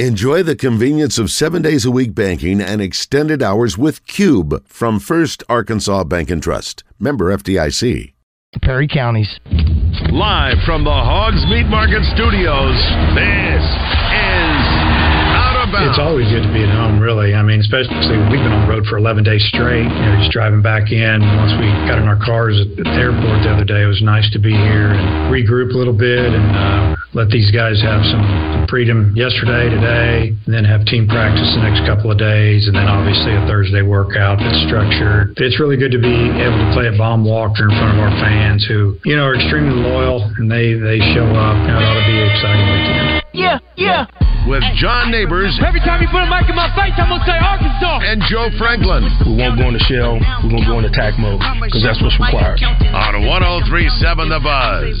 Enjoy the convenience of seven days a week banking and extended hours with Cube from First Arkansas Bank and Trust. Member FDIC. Perry counties. Live from the Hogs Meat Market Studios, this is it's always good to be at home, really. I mean, especially we've been on the road for 11 days straight. You know, just driving back in. Once we got in our cars at the airport the other day, it was nice to be here and regroup a little bit and uh, let these guys have some, some freedom yesterday, today, and then have team practice the next couple of days, and then obviously a Thursday workout that's structured. It's really good to be able to play a Baum-Walker in front of our fans who, you know, are extremely loyal and they they show up. You know, it ought to be an exciting weekend. Yeah, yeah with John Neighbors. Every time you put a mic in my face, I'm gonna say Arkansas. And Joe Franklin. We won't go into shell. We're gonna go into attack mode because that's what's required. On 103.7 The Buzz.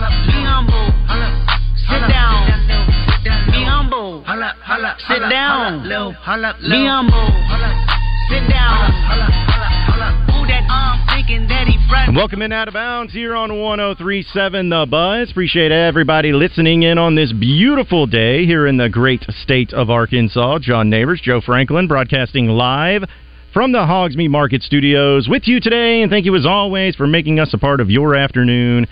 Humble. Sit down. Be humble. Sit down. Who that thinking that he and welcome in out of bounds here on 1037 The Buzz. Appreciate everybody listening in on this beautiful day here in the great state of Arkansas. John Neighbors, Joe Franklin, broadcasting live from the Hogs Meat Market Studios with you today. And thank you as always for making us a part of your afternoon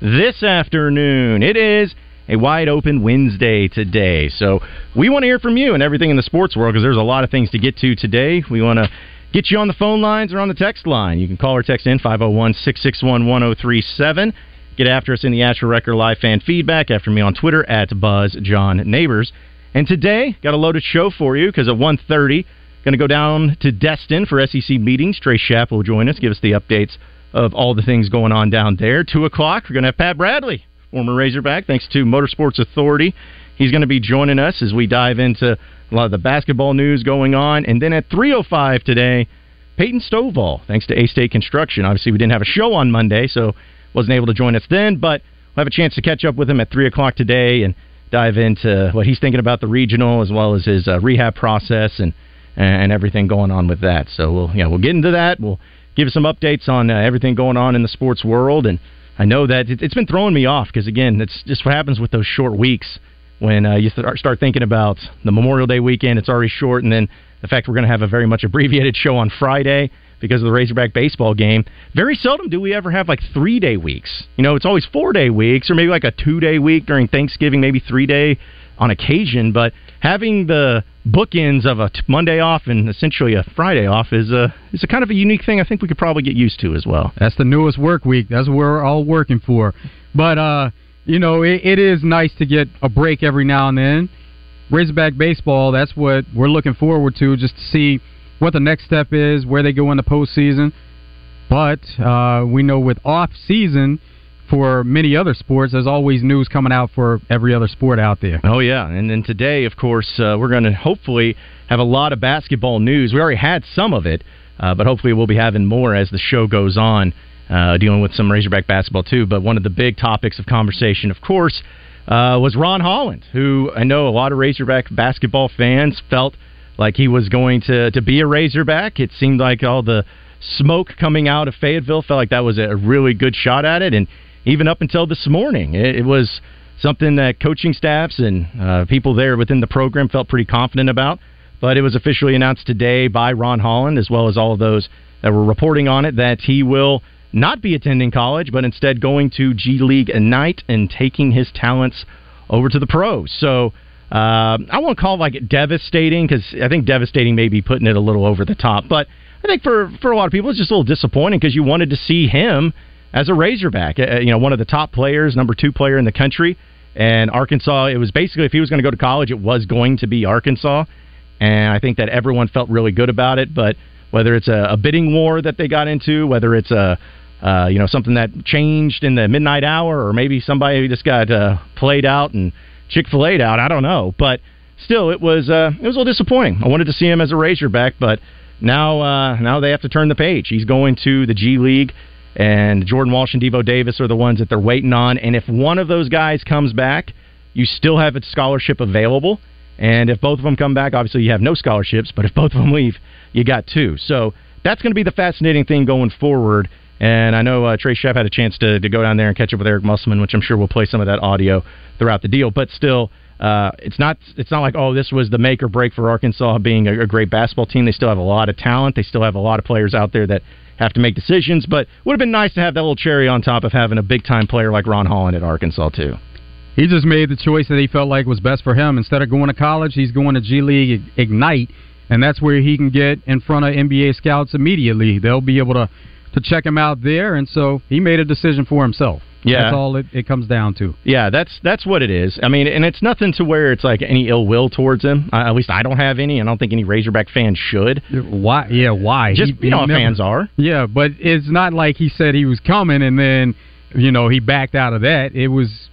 this afternoon. It is a wide open Wednesday today. So we want to hear from you and everything in the sports world because there's a lot of things to get to today. We want to Get you on the phone lines or on the text line. You can call or text in 501 661 1037. Get after us in the Asher Record Live fan feedback. After me on Twitter at Buzz John Neighbors. And today, got a loaded show for you because at 1.30, going to go down to Destin for SEC meetings. Trey Schapp will join us, give us the updates of all the things going on down there. 2 o'clock, we're going to have Pat Bradley, former Razorback, thanks to Motorsports Authority. He's going to be joining us as we dive into a lot of the basketball news going on. And then at 3.05 today, Peyton Stovall, thanks to A State Construction. Obviously, we didn't have a show on Monday, so wasn't able to join us then, but we'll have a chance to catch up with him at 3 o'clock today and dive into what he's thinking about the regional as well as his uh, rehab process and and everything going on with that. So we'll yeah we'll get into that. We'll give some updates on uh, everything going on in the sports world, and I know that it, it's been throwing me off because again, it's just what happens with those short weeks when uh, you start thinking about the Memorial Day weekend. It's already short, and then the fact we're going to have a very much abbreviated show on Friday because of the Razorback baseball game. Very seldom do we ever have like three day weeks. You know, it's always four day weeks or maybe like a two day week during Thanksgiving, maybe three day on occasion. But having the bookends of a Monday off and essentially a Friday off is a is a kind of a unique thing. I think we could probably get used to as well. That's the newest work week. That's what we're all working for. But uh you know, it, it is nice to get a break every now and then. Razorback baseball, that's what we're looking forward to, just to see what the next step is, where they go in the postseason. But uh, we know with off season for many other sports, there's always news coming out for every other sport out there. Oh yeah, and then today, of course, uh, we're going to hopefully have a lot of basketball news. We already had some of it, uh, but hopefully we'll be having more as the show goes on uh, dealing with some Razorback basketball too. But one of the big topics of conversation, of course, uh, was Ron Holland, who I know a lot of Razorback basketball fans felt like he was going to to be a Razorback. It seemed like all the smoke coming out of Fayetteville felt like that was a really good shot at it, and even up until this morning, it, it was something that coaching staffs and uh, people there within the program felt pretty confident about. But it was officially announced today by Ron Holland, as well as all of those that were reporting on it, that he will not be attending college, but instead going to G League Ignite and taking his talents over to the pros. So uh, I won't call it like devastating because I think devastating may be putting it a little over the top, but I think for for a lot of people, it's just a little disappointing because you wanted to see him as a Razorback. Uh, you know, one of the top players, number two player in the country. And Arkansas, it was basically if he was going to go to college, it was going to be Arkansas. And I think that everyone felt really good about it. But whether it's a, a bidding war that they got into, whether it's a uh, you know something that changed in the midnight hour, or maybe somebody just got uh, played out and Chick Fil A'd out, I don't know. But still, it was uh, it was a little disappointing. I wanted to see him as a Razorback, but now uh, now they have to turn the page. He's going to the G League and Jordan Walsh and Devo Davis are the ones that they're waiting on. And if one of those guys comes back, you still have a scholarship available. And if both of them come back, obviously you have no scholarships. But if both of them leave, you got two. So that's going to be the fascinating thing going forward. And I know uh, Trey Schapp had a chance to, to go down there and catch up with Eric Musselman, which I'm sure we'll play some of that audio throughout the deal. But still, uh, it's not it's not like oh this was the make or break for Arkansas being a, a great basketball team. They still have a lot of talent. They still have a lot of players out there that have to make decisions. But would have been nice to have that little cherry on top of having a big time player like Ron Holland at Arkansas too. He just made the choice that he felt like was best for him. Instead of going to college, he's going to G League Ignite, and that's where he can get in front of NBA scouts immediately. They'll be able to to check him out there, and so he made a decision for himself. Yeah, that's all it, it comes down to. Yeah, that's that's what it is. I mean, and it's nothing to where it's like any ill will towards him. At least I don't have any, and I don't think any Razorback fans should. Why? Yeah, why? Just He- you know, how never- fans are. Yeah, but it's not like he said he was coming and then you know he backed out of that. It was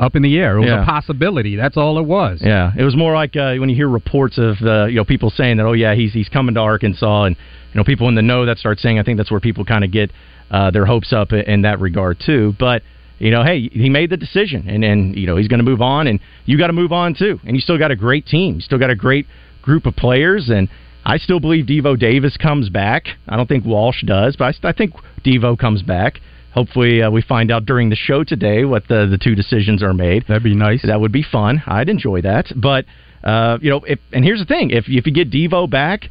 up in the air. It was Yeah. a possibility. That's all it was. Yeah, it was more like uh, when you hear reports of uh, you know people saying that oh yeah he's he's coming to Arkansas and you know people in the know that start saying I think that's where people kind of get uh, their hopes up in, that regard too. But you know hey he made the decision and and you know he's going to move on and you got to move on too and you still got a great team you still got a great group of players and I still believe Devo Davis comes back. I don't think Walsh does, but I, I think Devo comes back. Hopefully, uh, we find out during the show today what the the two decisions are made. That'd be nice. That would be fun. I'd enjoy that. But uh, you know, if and here's the thing: if if you get Devo back,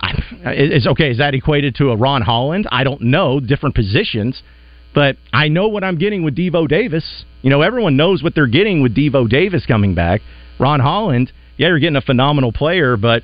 I, is okay. Is that equated to a Ron Holland? I don't know. Different positions, but I know what I'm getting with Devo Davis. You know, everyone knows what they're getting with Devo Davis coming back. Ron Holland, yeah, you're getting a phenomenal player, but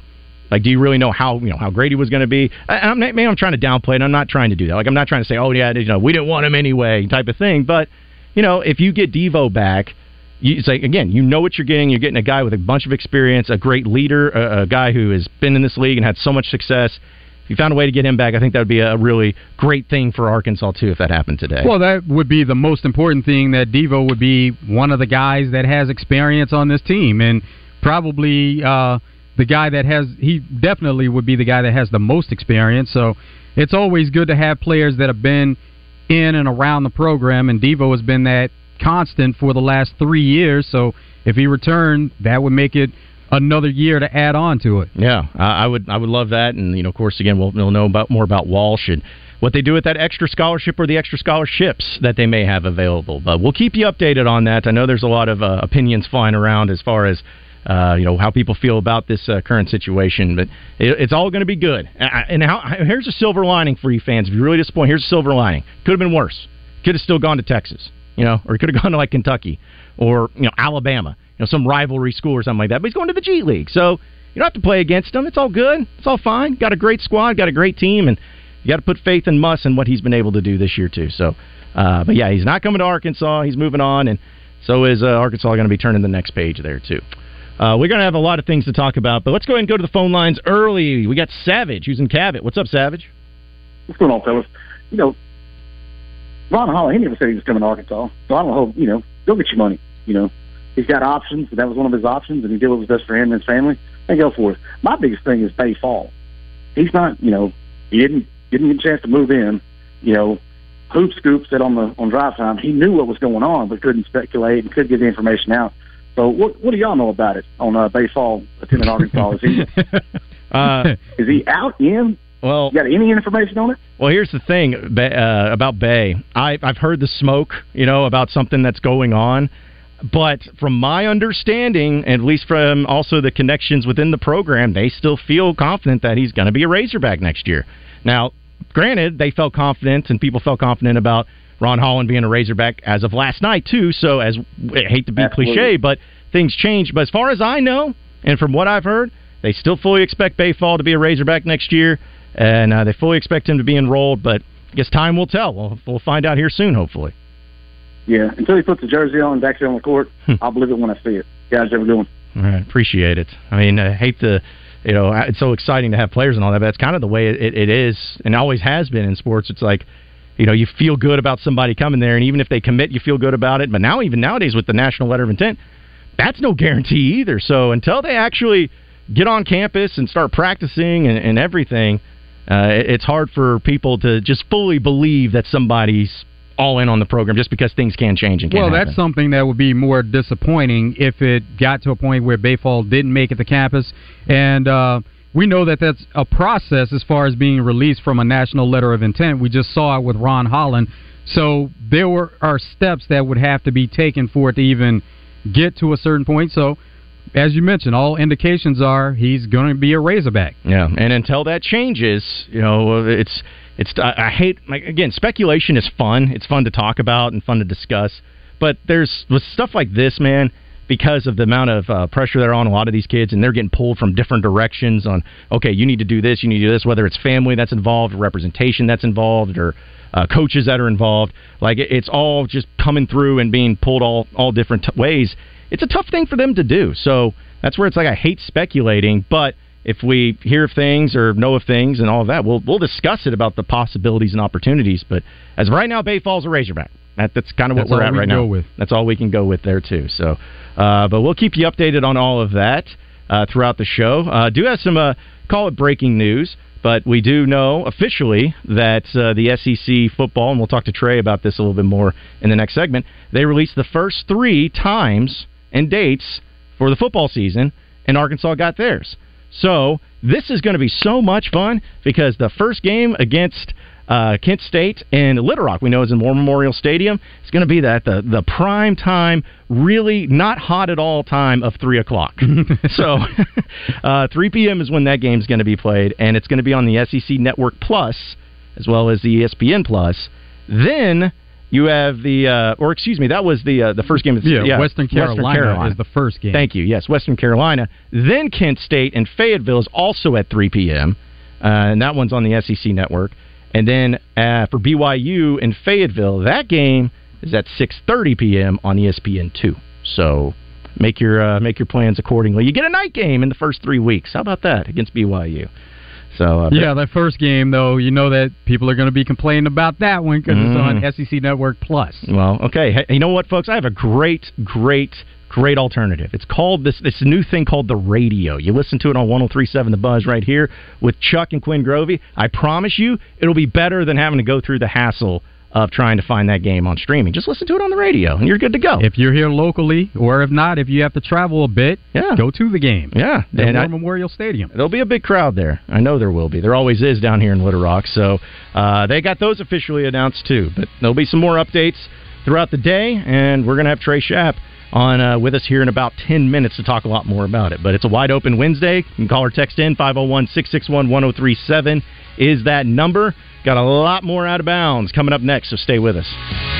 like, do you really know how you know how great he was going to be? I, I'm maybe I'm trying to downplay it. I'm not trying to do that. Like, I'm not trying to say, oh yeah, you know, we didn't want him anyway, type of thing. But you know, if you get Devo back, you, it's like again, you know what you're getting. You're getting a guy with a bunch of experience, a great leader, a, a guy who has been in this league and had so much success. If you found a way to get him back, I think that would be a really great thing for Arkansas too. If that happened today, Well, that would be the most important thing that Devo would be one of the guys that has experience on this team, and probably uh, the guy that has he definitely would be the guy that has the most experience. So it's always good to have players that have been in and around the program, and Devo has been that constant for the last three years. So if he returned, that would make it another year to add on to it. Yeah, I would I would love that, and you know, of course, again, we'll, we'll know about more about Walsh and what they do with that extra scholarship or the extra scholarships that they may have available. But we'll keep you updated on that. I know there's a lot of uh, opinions flying around as far as. Uh, you know how people feel about this uh, current situation, but it, it's all going to be good. And And how, here's a silver lining for you fans. If you're really disappointed, here's a silver lining. Could have been worse. Could have still gone to Texas, you know, or he could have gone to like Kentucky or you know Alabama, you know, some rivalry school or something like that. But he's going to the G League, so you don't have to play against him. It's all good. It's all fine. Got a great squad. Got a great team, and you got to put faith in Muss and what he's been able to do this year too. So, uh, but yeah, he's not coming to Arkansas. He's moving on, and so is uh, Arkansas going to be turning the next page there too. Uh, we're going to have a lot of things to talk about, but let's go ahead and go to the phone lines early. We got Savage, who's in Cabot. What's up, Savage? What's going on, fellas? You know, Ron Holland, he never said he was coming to Arkansas. So I don't know, you know, go get your money. You know, he's got options, and that was one of his options, and he did what was best for him and his family. And go for it. My biggest thing is Baye Fall. He's not, you know, he didn't didn't get a chance to move in. You know, Hoop Scoop said on the on drive time he knew what was going on, but couldn't speculate and couldn't get the information out. So what what do y'all know about it on uh, Baye Fall attending Arkansas? Is he Uh, is he out in? well, You got any information on it? Well, here's the thing uh, about Bay. I, I've heard the smoke, you know, about something that's going on. But from my understanding, at least from also the connections within the program, they still feel confident that he's going to be a Razorback next year. Now, granted, they felt confident and people felt confident about Ron Holland being a Razorback as of last night too. So, as I hate to be Absolutely. cliche, but things change. But as far as I know, and from what I've heard, they still fully expect Baye Fall to be a Razorback next year. and uh, they fully expect him to be enrolled. But I guess time will tell. We'll, we'll find out here soon, hopefully. Yeah, until he puts the jersey on and backs on the court, Hmm. I'll believe it when I see it. Guys, have a good one. All right, appreciate it. I mean, I hate the, you know, it's so exciting to have players and all that, but that's kind of the way it, it is and always has been in sports. It's like, you know, you feel good about somebody coming there, and even if they commit, you feel good about it. But now, even nowadays, with the national letter of intent, that's no guarantee either. So until they actually get on campus and start practicing and, and everything, uh, it's hard for people to just fully believe that somebody's all in on the program just because things can change and can Well, happen. that's something that would be more disappointing if it got to a point where Baye Fall didn't make it to campus, and uh, we know that that's a process as far as being released from a national letter of intent. We just saw it with Ron Holland, so there were are steps that would have to be taken for it to even get to a certain point. So, as you mentioned, all indications are he's going to be a Razorback. Yeah, and until that changes, you know, uh, it's it's. I, I hate like again, speculation is fun. It's fun to talk about and fun to discuss. But there's with stuff like this, man, because of the amount of uh, pressure they're on a lot of these kids, and they're getting pulled from different directions. On okay, you need to do this, you need to do this. Whether it's family that's involved, representation that's involved, or uh, coaches that are involved, like it, it's all just coming through and being pulled all all different t- ways. It's a tough thing for them to do. So that's where it's like I hate speculating, but if we hear of things or know of things and all of that, we'll we'll discuss it about the possibilities and opportunities. But as of right now, Baye Fall's a Razorback. That, that's kind of what That's we're at right now. with. That's all we can go with there too. So, uh, but we'll keep you updated on all of that uh, throughout the show. Uh, do have some uh, call it breaking news, but we do know officially that uh, the SEC football, and we'll talk to Trey about this a little bit more in the next segment. They released the first three times and dates for the football season, and Arkansas got theirs. So this is going to be so much fun because the first game against uh, Kent State and Little Rock, we know is in War Memorial Stadium. It's going to be that the the prime time, really not hot at all time of three o'clock. so uh, three p.m. is when that game is going to be played, and it's going to be on the SEC Network Plus as well as the ESPN Plus. Then you have the, uh, or excuse me, that was the uh, the first game. Of the, Yeah, Western Carolina is the first game. Thank you. Yes, Western Carolina. Then Kent State and Fayetteville is also at 3 p.m. Uh, and that one's on the SEC network. And then uh, for BYU and Fayetteville, that game is at 6:30 p.m. on E ESPN two. So make your uh, make your plans accordingly. You get a night game in the first three weeks. How about that against BYU? So uh, Yeah, that first game though, you know that people are going to be complaining about that one because Mm. it's on SEC Network Plus. Well, okay. Hey, you know what, folks? I have a great, great, great alternative. It's called this this new thing called the radio. You listen to it on 103.7 The Buzz right here with Chuck and Quinn Grovey. I promise you, it'll be better than having to go through the hassle of trying to find that game on streaming. Just listen to it on the radio, and you're good to go. If you're here locally, or if not, if you have to travel a bit, yeah. go to the game. Yeah, At and War I- Memorial Stadium. There'll be a big crowd there. I know there will be. There always is down here in Little Rock. So uh, they got those officially announced too. But there'll be some more updates throughout the day, and we're gonna have Trey Schapp on uh, with us here in about 10 minutes to talk a lot more about it. But it's a wide open Wednesday. You can call or text in 501 661 1037 is that number. Got a lot more out of bounds coming up next, so stay with us.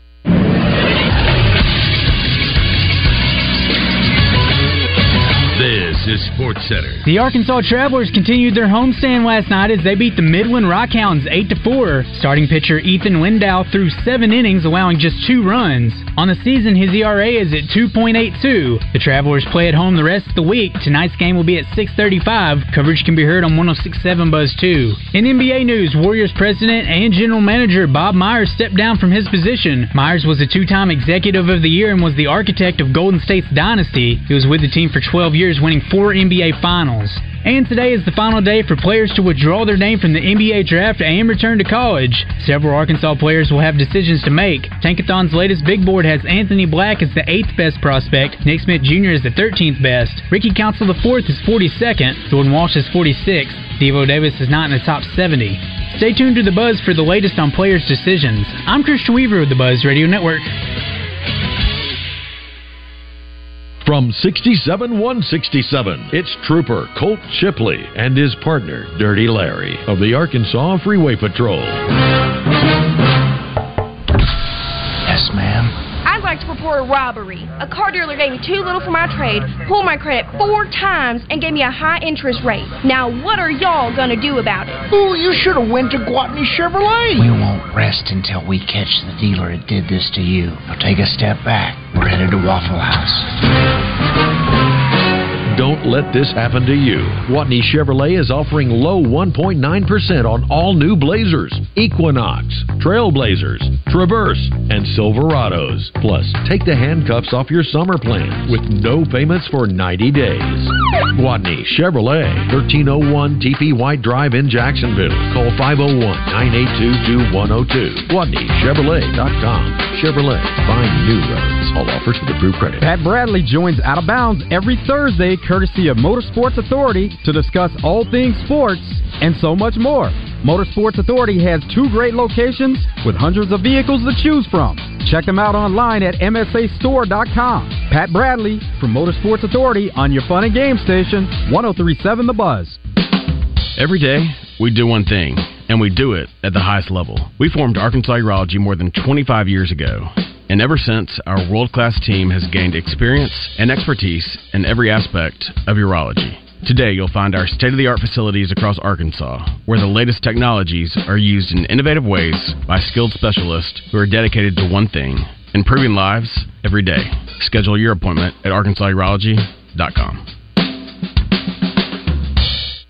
Sports Center. The Arkansas Travelers continued their homestand last night as they beat the Midland Rockhounds 8 to 4. Starting pitcher Ethan Lindow threw 7 innings, allowing just 2 runs. On the season, his ERA is at 2.82. The Travelers play at home the rest of the week. Tonight's game will be at 6:35. Coverage can be heard on 106.7 Buzz 2. In NBA news, Warriors president and general manager Bob Myers stepped down from his position. Myers was a two-time executive of the year and was the architect of Golden State's dynasty. He was with the team for 12 years, winning four NBA finals. And today is the final day for players to withdraw their name from the NBA draft and return to college. Several Arkansas players will have decisions to make. Tankathon's latest big board has Anthony Black as the 8th best prospect, Nick Smith Jr. is the 13th best, Ricky Council IV is 42nd, Jordan Walsh is 46th, Devo Davis is not in the top 70. Stay tuned to The Buzz for the latest on players' decisions. I'm Christian Weaver with The Buzz Radio Network. From 67 167, it's Trooper Colt Shipley and his partner, Dirty Larry, of the Arkansas Freeway Patrol. Yes, ma'am. I'd like to report a robbery. A car dealer gave me too little for my trade, pulled my credit four times, and gave me a high interest rate. Now, what are y'all gonna do about it? Ooh, you should have went to Gwatney Chevrolet. We won't rest until we catch the dealer that did this to you. Now take a step back. We're headed to Waffle House. Don't let this happen to you. Gwatney Chevrolet is offering low 1.9% on all new Blazers, Equinox, Trailblazers, Traverse, and Silverados. Plus, take the handcuffs off your summer plans with no payments for 90 days. Gwatney Chevrolet, 1301 TP White Drive in Jacksonville. Call 501 982 2102. GwatneyChevrolet.com. Chevrolet, find new roads. All offers with approved credit. Pat Bradley joins Out of Bounds every Thursday, courtesy of Motorsports Authority, to discuss all things sports and so much more. Motorsports Authority has two great locations with hundreds of vehicles to choose from. Check them out online at MSAstore.com. Pat Bradley from Motorsports Authority on your fun and game station, 1037 The Buzz. Every day, we do one thing, and we do it at the highest level. We formed Arkansas Urology more than 25 years ago. And ever since, our world class team has gained experience and expertise in every aspect of urology. Today, you'll find our state of the art facilities across Arkansas, where the latest technologies are used in innovative ways by skilled specialists who are dedicated to one thing improving lives every day. Schedule your appointment at arkansasurology.com.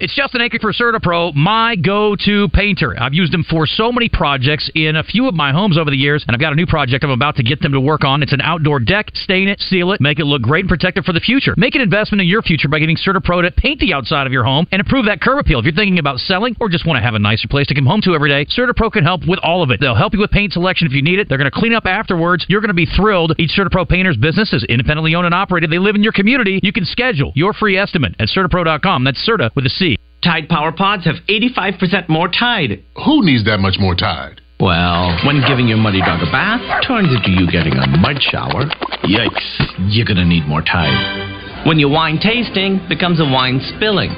It's Justin Aker for CertaPro, my go-to painter. I've used them for so many projects in a few of my homes over the years, and I've got a new project I'm about to get them to work on. It's an outdoor deck. Stain it, seal it, make it look great and protect it for the future. Make an investment in your future by getting CertaPro to paint the outside of your home and improve that curb appeal. If you're thinking about selling or just want to have a nicer place to come home to every day, CertaPro can help with all of it. They'll help you with paint selection if you need it. They're going to clean up afterwards. You're going to be thrilled. Each CertaPro painter's business is independently owned and operated. They live in your community. You can schedule your free estimate at CertaPro.com. That's Certa with a C. Tide Power Pods have 85% more Tide. Who needs that much more Tide? Well, when giving your muddy dog a bath turns into you getting a mud shower. Yikes, you're gonna need more Tide. When your wine tasting becomes a wine spilling.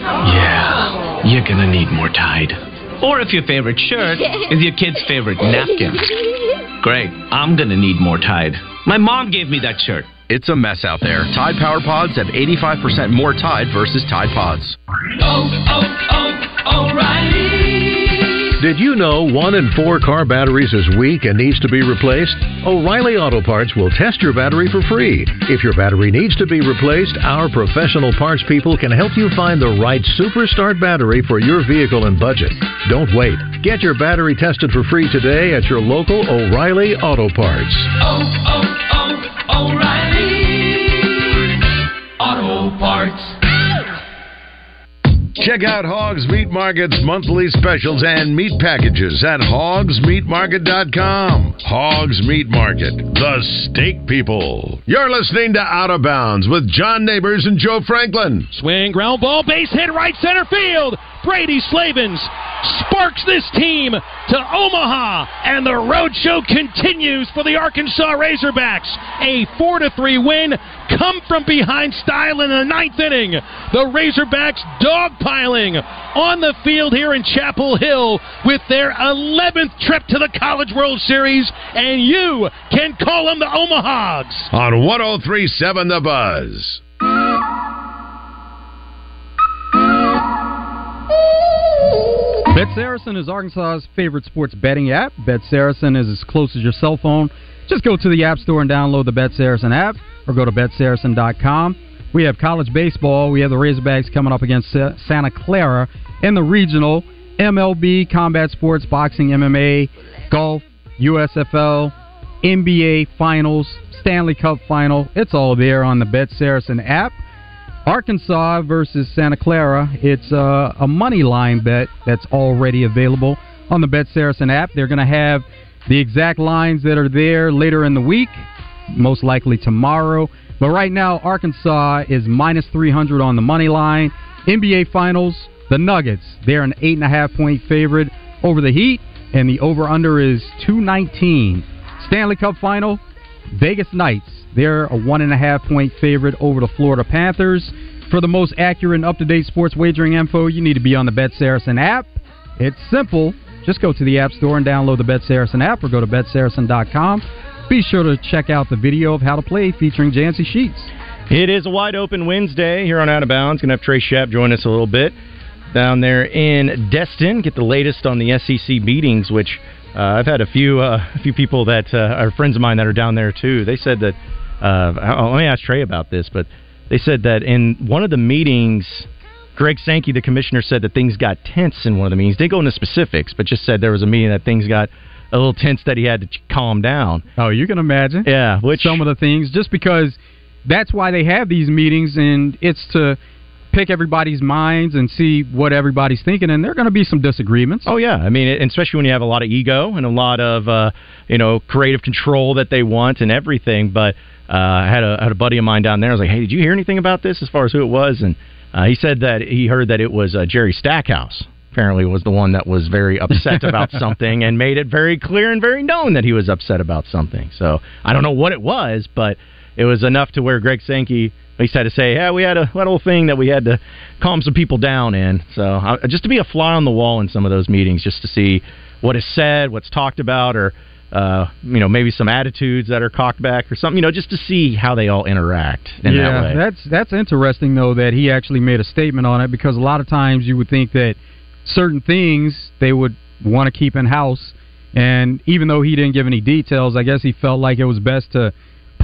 Yeah, you're gonna need more Tide. Or if your favorite shirt is your kid's favorite napkin. Great, I'm gonna need more Tide. My mom gave me that shirt. It's a mess out there. Tide Power Pods have 85% more Tide versus Tide Pods. Oh, oh, oh, O'Reilly! Did you know one in four car batteries is weak and needs to be replaced? O'Reilly Auto Parts will test your battery for free. If your battery needs to be replaced, our professional parts people can help you find the right Super Start battery for your vehicle and budget. Don't wait. Get your battery tested for free today at your local O'Reilly Auto Parts. Oh, oh, Auto Parts. Check out Hogs Meat Market's monthly specials and meat packages at hogsmeatmarket.com. Hogs Meat Market, the steak people. You're listening to Out of Bounds with John Neighbors and Joe Franklin. Swing, ground ball, base hit, right center field. Brady Slavens sparks this team to Omaha, and the road show continues for the Arkansas Razorbacks. A four to three win, come from behind style in the ninth inning. The Razorbacks dogpiling on the field here in Chapel Hill with their 11th trip to the College World Series, and you can call them the Omahogs. On 1037 The Buzz. Bet Saracen is Arkansas's favorite sports betting app. Bet Saracen is as close as your cell phone. Just go to the App Store and download the Bet Saracen app or go to betsaracen.com. We have college baseball. We have the Razorbacks coming up against Santa Clara in the regional MLB, combat sports, boxing, MMA, golf, USFL, NBA finals, Stanley Cup final. It's all there on the Bet Saracen app. Arkansas versus Santa Clara. It's uh, a money line bet that's already available on the Bet Saracen app. They're going to have the exact lines that are there later in the week, most likely tomorrow. But right now, Arkansas is minus 300 on the money line. NBA Finals, the Nuggets, they're an 8.5 point favorite over the Heat, and the over under is 219. Stanley Cup Final, Vegas Knights, they're a 1.5 point favorite over the Florida Panthers. For the most accurate and up to date sports wagering info, you need to be on the Bet Saracen app. It's simple. Just go to the App Store and download the Bet Saracen app or go to betsaracen.com. Be sure to check out the video of how to play featuring Jancy Sheets. It is a wide open Wednesday here on Out of Bounds. Going to have Trey Schapp join us a little bit down there in Destin. Get the latest on the SEC meetings, which uh, I've had a few uh, a few people that uh, are friends of mine that are down there too. They said that. Uh, let me ask Trey about this, but they said that in one of the meetings, Greg Sankey, the commissioner, said that things got tense in one of the meetings. Didn't go into specifics, but just said there was a meeting that things got a little tense that he had to calm down. Oh, you can imagine. Yeah, which some of the things just because that's why they have these meetings and it's to pick everybody's minds and see what everybody's thinking and there're going to be some disagreements. Oh yeah, I mean, especially when you have a lot of ego and a lot of uh, you know creative control that they want and everything. But uh, I had a had a buddy of mine down there. I was like, hey, did you hear anything about this as far as who it was? And uh, he said that he heard that it was uh, Jerry Stackhouse. Apparently, was the one that was very upset about something and made it very clear and very known that he was upset about something. So I don't know what it was, but it was enough to where Greg Sankey at least had to say, "Yeah, we had a little thing that we had to calm some people down in." So uh, just to be a fly on the wall in some of those meetings, just to see what is said, what's talked about, or uh, you know maybe some attitudes that are cocked back or something. You know, just to see how they all interact. In yeah, that way. that's that's interesting though that he actually made a statement on it because a lot of times you would think that certain things they would want to keep in house. And even though he didn't give any details, I guess he felt like it was best to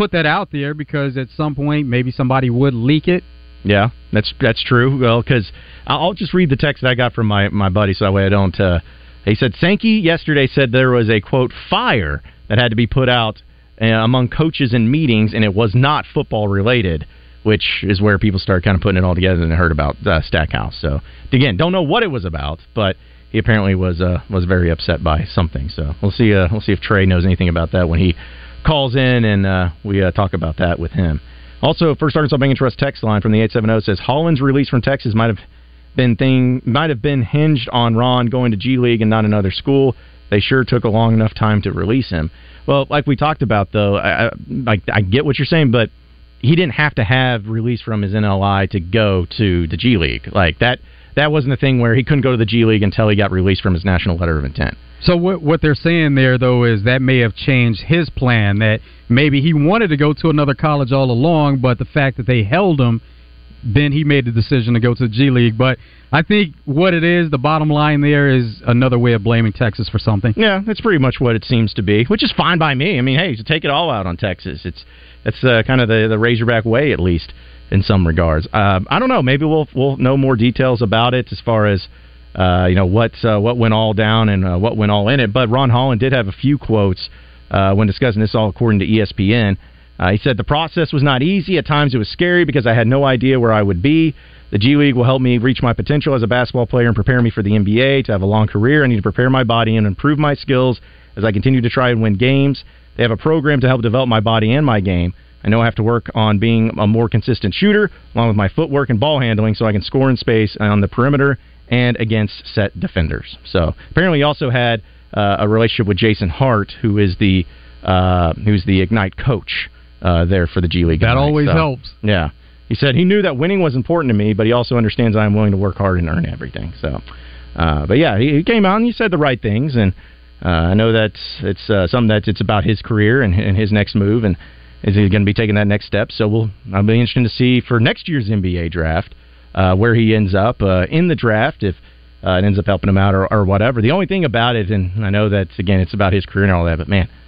put that out there because at some point maybe somebody would leak it. Yeah, that's that's true. Well, because I'll just read the text that I got from my my buddy, so that way I don't. Uh, he said Sankey yesterday said there was a quote fire that had to be put out uh, among coaches in meetings, and it was not football related, which is where people start kind of putting it all together and they heard about uh, Stackhouse. So again, don't know what it was about, but he apparently was uh, was very upset by something. So we'll see. Uh, we'll see if Trey knows anything about that when he calls in and uh, we uh, talk about that with him. Also, First Arkansas Bank and Trust text line from the 870 says Holland's release from Texas might have been thing might have been hinged on Ron going to G League and not another school. They sure took a long enough time to release him. Well, like we talked about though, I, I, like I get what you're saying, but he didn't have to have release from his NLI to go to the G League. Like that that wasn't a thing where he couldn't go to the G League until he got released from his national letter of intent. So what what they're saying there though is that may have changed his plan. That maybe he wanted to go to another college all along, but the fact that they held him, then he made the decision to go to the G League. But I think what it is, the bottom line there is another way of blaming Texas for something. Yeah, that's pretty much what it seems to be, which is fine by me. I mean, hey, to take it all out on Texas, it's that's uh, kind of the the Razorback way, at least in some regards. Uh, I don't know. Maybe we'll we'll know more details about it as far as uh, you know what uh, what went all down and uh, what went all in it. But Ron Holland did have a few quotes uh, when discussing this, all according to ESPN. Uh, he said the process was not easy. At times it was scary because I had no idea where I would be. The G League will help me reach my potential as a basketball player and prepare me for the NBA. To have a long career, I need to prepare my body and improve my skills as I continue to try and win games. They have a program to help develop my body and my game. I know I have to work on being a more consistent shooter, along with my footwork and ball handling, so I can score in space on the perimeter and against set defenders. So apparently, he also had uh, a relationship with Jason Hart, who is the uh, who's the Ignite coach uh, there for the G League. That always So, helps. Yeah, he said he knew that winning was important to me, but he also understands I'm willing to work hard and earn everything. So, uh, but yeah, he, he came out and he said the right things, and uh, I know that it's uh, something that it's about his career and, and his next move, and is he going to be taking that next step? So we'll I'll be interested to see for next year's NBA draft uh, where he ends up uh, in the draft if uh, it ends up helping him out or, or whatever. The only thing about it, and I know that again it's about his career and all that, but man, uh,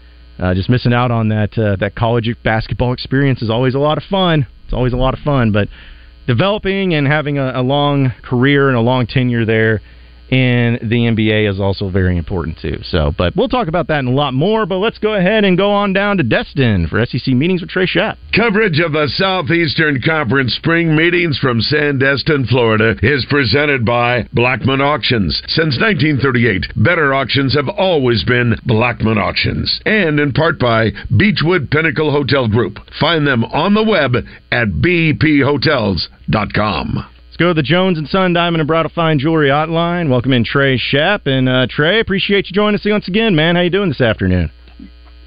just missing out on that uh, that college basketball experience is always a lot of fun. It's always a lot of fun, but developing and having a, a long career and a long tenure there in the NBA is also very important too. So, but we'll talk about that and a lot more. But let's go ahead and go on down to Destin for SEC meetings with Trey Schapp. Coverage of the Southeastern Conference spring meetings from Sandestin, Florida is presented by Blackmon Auctions. Since 1938, better auctions have always been Blackmon Auctions. And in part by Beechwood Pinnacle Hotel Group. Find them on the web at bphotels.com. Let's go to the Jones and Son Diamond and Bridal Fine Jewelry Hotline. Welcome in Trey Schapp and uh, Trey. Appreciate you joining us once again, man. How you doing this afternoon?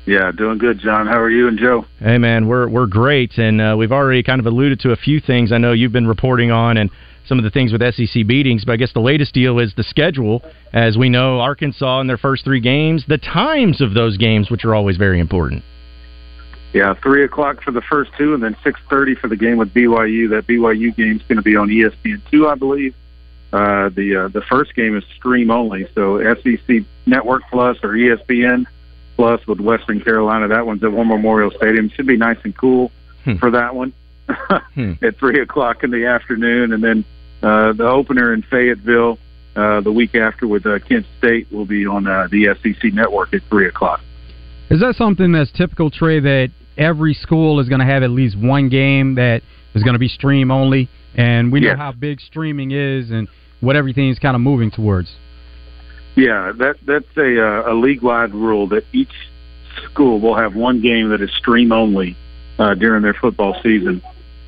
Yeah, doing good, John. How are you and Joe? Hey, man, we're we're great, and uh, we've already kind of alluded to a few things. I know you've been reporting on and some of the things with SEC meetings, but I guess the latest deal is the schedule. As we know, Arkansas in their first three games, the times of those games, which are always very important. Yeah, three o'clock for the first two, and then six thirty for the game with BYU. That BYU game's going to be on ESPN two, I believe. Uh, the uh, the first game is stream only, so SEC Network Plus or ESPN Plus with Western Carolina. That one's at War Memorial Stadium. Should be nice and cool Hmm. for that one Hmm. at three o'clock in the afternoon, and then uh, the opener in Fayetteville uh, the week after with uh, Kent State will be on uh, the SEC Network at three o'clock. Is that something that's typical, Trey, that every school is going to have at least one game that is going to be stream only? And we know Yes. how big streaming is and what everything's kind of moving towards. Yeah, that that's a uh, a league wide rule that each school will have one game that is stream only uh, during their football season,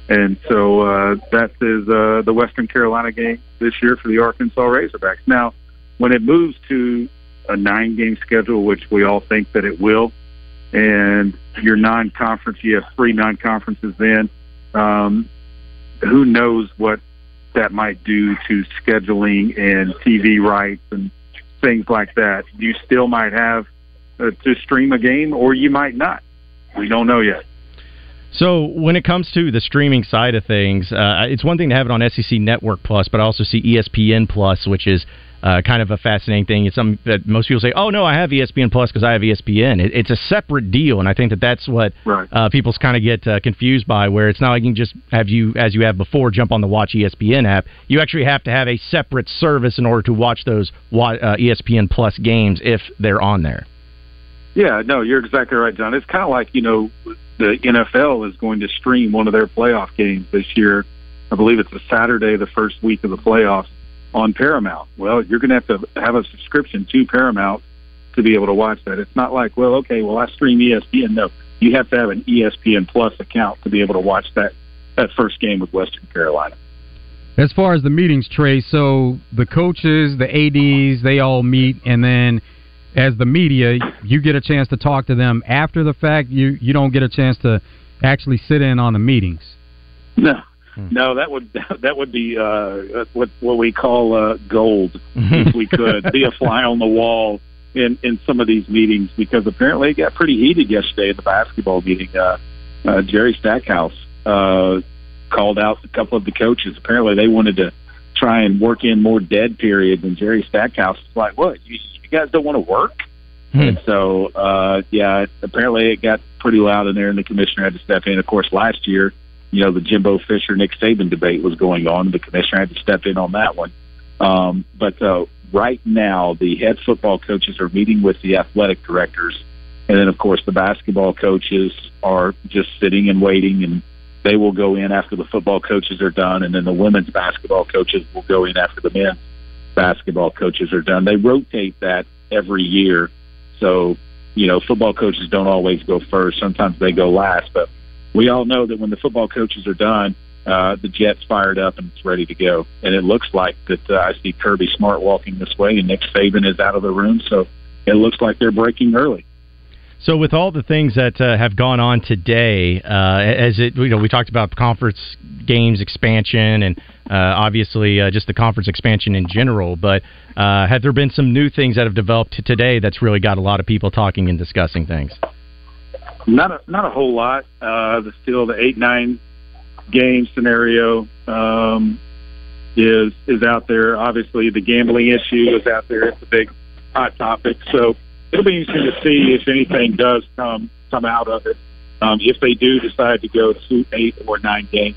and so uh, that is uh, the Western Carolina game this year for the Arkansas Razorbacks. Now, when it moves to a nine game schedule, which we all think that it will, and your non conference, you have three non conferences then. Um, who knows what that might do to scheduling and TV rights and things like that. You still might have uh, to stream a game, or you might not. We don't know yet. So when it comes to the streaming side of things, uh, it's one thing to have it on SEC Network Plus, but I also see ESPN Plus, which is uh, kind of a fascinating thing. It's something that most people say, "Oh no, I have ESPN Plus because I have ESPN." It, it's a separate deal, and I think that that's what right. uh, people kind of get uh, confused by. Where it's not like you can just have you, as you have before, jump on the Watch ESPN app. You actually have to have a separate service in order to watch those uh, ESPN Plus games if they're on there. Yeah, no, you're exactly right, John. It's kind of like you know the NFL is going to stream one of their playoff games this year. I believe it's a Saturday, the first week of the playoffs on Paramount. Well, you're going to have to have a subscription to Paramount to be able to watch that. It's not like, well, okay, well I stream ESPN. No, you have to have an ESPN Plus account to be able to watch that that first game with Western Carolina. As far as the meetings, Trey, so the coaches, the ADs, they all meet, and then as the media, you get a chance to talk to them after the fact. You you don't get a chance to actually sit in on the meetings. No, no, that would that would be uh, what what we call uh, gold if we could be a fly on the wall in in some of these meetings because apparently it got pretty heated yesterday in the basketball meeting. Uh, uh, Jerry Stackhouse uh, called out a couple of the coaches. Apparently they wanted to try and work in more dead periods, and Jerry Stackhouse was like, "What? You, you guys don't want to work?" And so, uh, yeah, apparently it got pretty loud in there, and the commissioner had to step in. Of course, last year, you know, the Jimbo Fisher Nick Saban debate was going on. And the commissioner had to step in on that one. Um, but uh, right now, the head football coaches are meeting with the athletic directors, and then, of course, the basketball coaches are just sitting and waiting, and they will go in after the football coaches are done, and then the women's basketball coaches will go in after the men's basketball coaches are done. They rotate that every year. So, you know, football coaches don't always go first. Sometimes they go last. But we all know that when the football coaches are done, uh, the jet's fired up and it's ready to go. And it looks like that uh, I see Kirby Smart walking this way and Nick Saban is out of the room. So it looks like they're breaking early. So, with all the things that uh, have gone on today, uh, as it you know, we talked about conference games expansion and obviously uh, just the conference expansion in general. But uh, have there been some new things that have developed today that's really got a lot of people talking and discussing things? Not a not a whole lot. Uh, the still the eight nine game scenario um, is is out there. Obviously, the gambling issue is out there. It's a big hot topic. So it'll be interesting to see if anything does come come out of it. Um, if they do decide to go to eight or nine games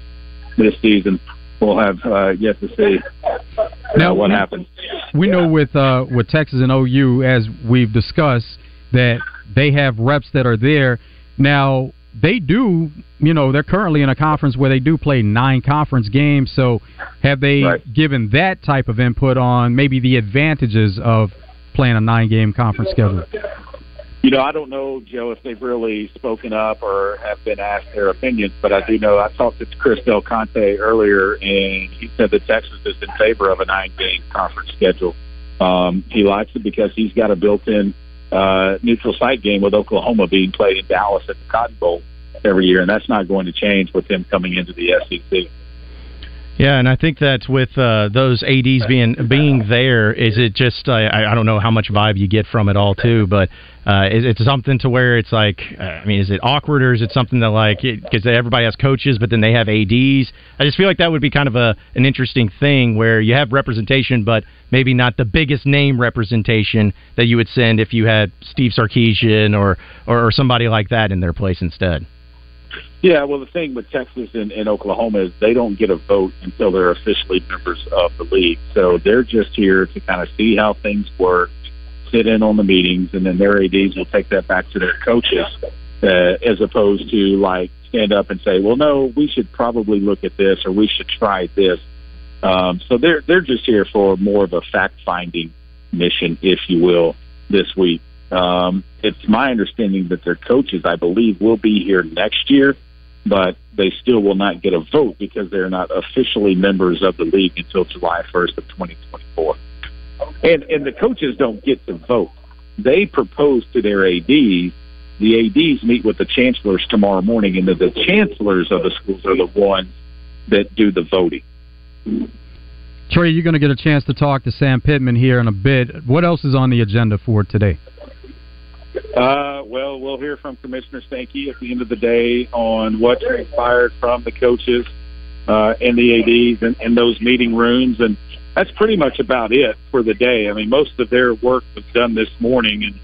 this season, we'll have uh, yet to see uh, Now, what we- happens. We know with uh, with Texas and OU, as we've discussed, that they have reps that are there. Now they do, you know, they're currently in a conference where they do play nine conference games. So have they given that type of input on maybe the advantages of playing a nine game conference schedule? You know, I don't know, Joe, if they've really spoken up or have been asked their opinions, but I do know I talked to Chris Del Conte earlier, and he said that Texas is in favor of a nine-game conference schedule. Um, he likes it because he's got a built-in uh, neutral site game with Oklahoma being played in Dallas at the Cotton Bowl every year, and that's not going to change with him coming into the SEC. Yeah, and I think that with uh, those ads being being there, is it just uh, I, I don't know how much vibe you get from it all too, but uh, is it something to where it's like uh, I mean, is it awkward or is it something that like because everybody has coaches, but then they have ads? I just feel like that would be kind of a an interesting thing where you have representation, but maybe not the biggest name representation that you would send if you had Steve Sarkisian or or, or somebody like that in their place instead. Yeah, well, the thing with Texas and, and Oklahoma is they don't get a vote until they're officially members of the league. So they're just here to kind of see how things work, sit in on the meetings, and then their ads will take that back to their coaches, uh, as opposed to like stand up and say, "Well, no, we should probably look at this or we should try this." Um, so they're they're just here for more of a fact finding mission, if you will, this week. Um, it's my understanding that their coaches, I believe, will be here next year, but they still will not get a vote because they're not officially members of the league until July 1st of 2024. And and the coaches don't get to vote. They propose to their ads. The ads meet with the chancellors tomorrow morning, and the, the chancellors of the schools are the ones that do the voting. Trey, you're going to get a chance to talk to Sam Pittman here in a bit. What else is on the agenda for today? Uh, well, we'll hear from Commissioner Sankey at the end of the day on what transpired from the coaches uh, and the ads and, and those meeting rooms, and that's pretty much about it for the day. I mean, most of their work was done this morning, and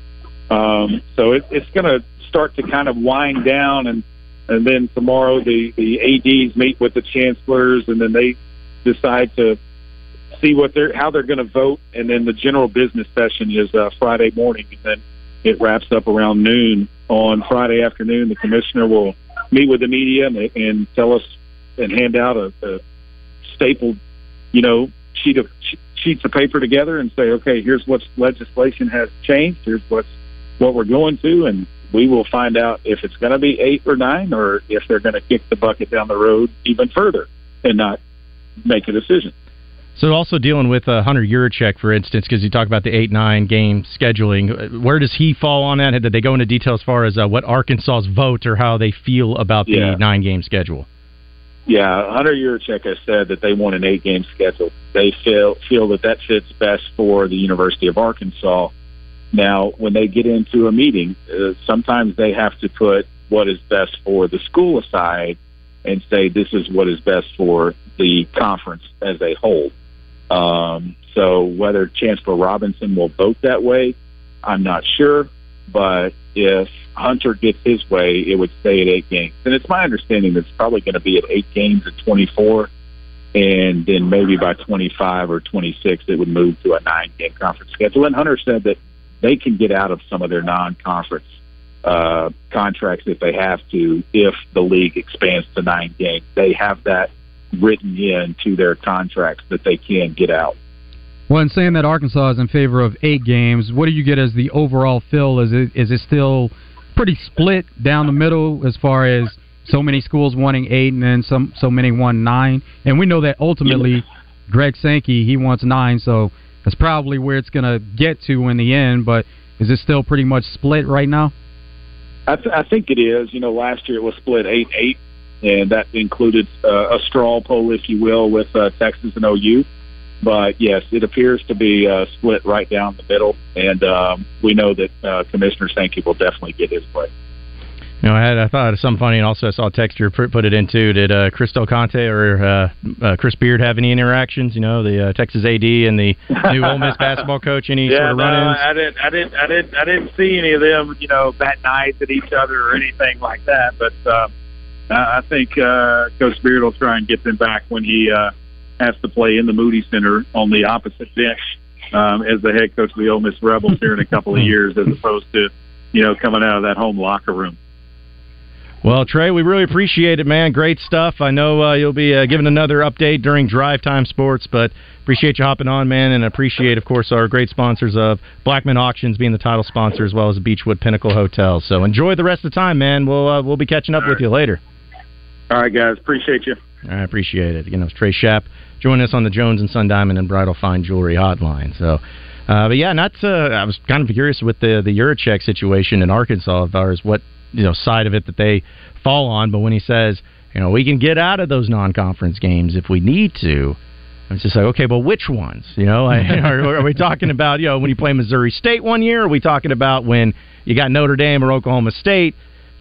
um, so it, it's going to start to kind of wind down, and and then tomorrow the the ads meet with the chancellors, and then they decide to see what they're how they're going to vote, and then the general business session is uh, Friday morning, and then it wraps up around noon on Friday afternoon. The commissioner will meet with the media and, and tell us and hand out a, a stapled, you know, sheet of sheets of paper together and say, okay, here's what legislation has changed. Here's what's what we're going to, and we will find out if it's going to be eight or nine, or if they're going to kick the bucket down the road even further and not make a decision. So also dealing with uh, Hunter Yurachek, for instance, because you talk about the eight nine game scheduling. uh, Where does he fall on that? Did they go into detail as far as uh, what Arkansas's vote or how they feel about the Yeah. nine game schedule? Yeah, Hunter Yurachek has said that they want an eight-game schedule. They feel feel that that fits best for the University of Arkansas. Now, when they get into a meeting, uh, sometimes they have to put what is best for the school aside and say this is what is best for the conference as a whole. Um, so whether Chancellor Robinson will vote that way, I'm not sure. But if Hunter gets his way, it would stay at eight games. And it's my understanding that it's probably going to be at eight games at 24. And then maybe by 25 or 26, it would move to a nine game conference schedule. And Hunter said that they can get out of some of their non conference uh, contracts if they have to, if the league expands to nine games. They have that written into their contracts that they can get out. Well, in saying that Arkansas is in favor of eight games, what do you get as the overall feel? Is it is it still pretty split down the middle as far as so many schools wanting eight and then some so many want nine? And we know that ultimately, Greg Sankey he wants nine, so that's probably where it's going to get to in the end. But is it still pretty much split right now? I, th- I think it is. You know, last year it was split eight eight, and that included uh, a straw poll, if you will, with uh, Texas and OU. But yes, it appears to be uh, split right down the middle, and um, we know that uh, Commissioner Sankey will definitely get his way. You know, I had I thought of something funny, and also I saw a texture put, put it into. Did uh, Chris Del Conte or uh, uh, Chris Beard have any interactions? You know, the uh, Texas AD and the new Ole Miss basketball coach. Any yeah, sort of no, run-ins? I didn't, I didn't, I didn't, I didn't see any of them, you know, that night at each other or anything like that. But uh, I I think uh, Coach Beard will try and get them back when he uh, has to play in the Moody Center on the opposite bench um, as the head coach of the Ole Miss Rebels here in a couple of years, as opposed to you know coming out of that home locker room. Well, Trey, we really appreciate it, man. Great stuff. I know uh, you'll be uh, giving another update during Drive Time Sports, but appreciate you hopping on, man, and appreciate, of course, our great sponsors of Blackmon Auctions being the title sponsor as well as the Beechwood Pinnacle Hotel. So enjoy the rest of the time, man. We'll uh, we'll be catching up with you later. All right, guys. Appreciate you. I appreciate it. You know, it's Trey Schapp joining us on the Jones and Son Diamond and Bridal Fine Jewelry Hotline. So. Uh, but yeah, not. Uh, I was kind of curious with the the Yurachek situation in Arkansas as far as what you know side of it that they fall on. But when he says, you know, we can get out of those non-conference games if we need to, I'm just like, okay, but which ones? You know, are, are we talking about you know when you play Missouri State one year? Are we talking about when you got Notre Dame or Oklahoma State?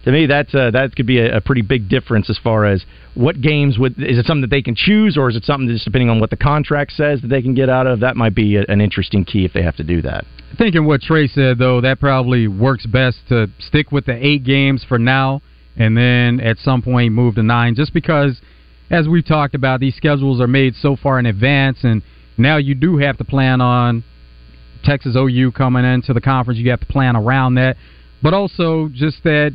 To me, that's uh, that could be a, a pretty big difference as far as what games would is it something that they can choose, or is it something just depending on what the contract says that they can get out of? That might be a, an interesting key if they have to do that. Thinking what Trey said though, that probably works best to stick with the eight games for now, and then at some point move to nine. Just because, as we've talked about, these schedules are made so far in advance, and now you do have to plan on Texas OU coming into the conference. You have to plan around that, but also just that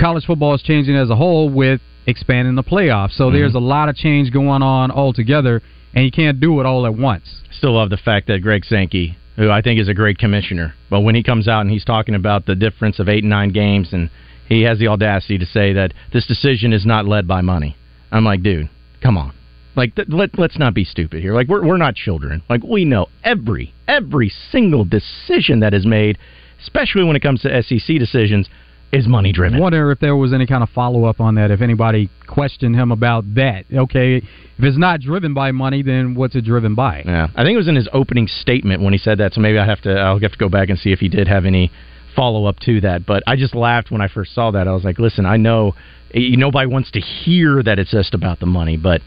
college football is changing as a whole with expanding the playoffs. So mm-hmm. there's a lot of change going on altogether, and you can't do it all at once. Still love the fact that Greg Sankey, who I think is a great commissioner, but when he comes out and he's talking about the difference of eight and nine games, and he has the audacity to say that this decision is not led by money. I'm like, dude, come on. Like th- let let's not be stupid here. Like we're we're not children. Like we know every every single decision that is made, especially when it comes to SEC decisions, is money driven. I wonder if there was any kind of follow up on that. If anybody questioned him about that. Okay, if it's not driven by money, then what's it driven by? Yeah, I think it was in his opening statement when he said that. So maybe I have to I'll have to go back and see if he did have any follow up to that. But I just laughed when I first saw that. I was like, listen, I know nobody wants to hear that it's just about the money, but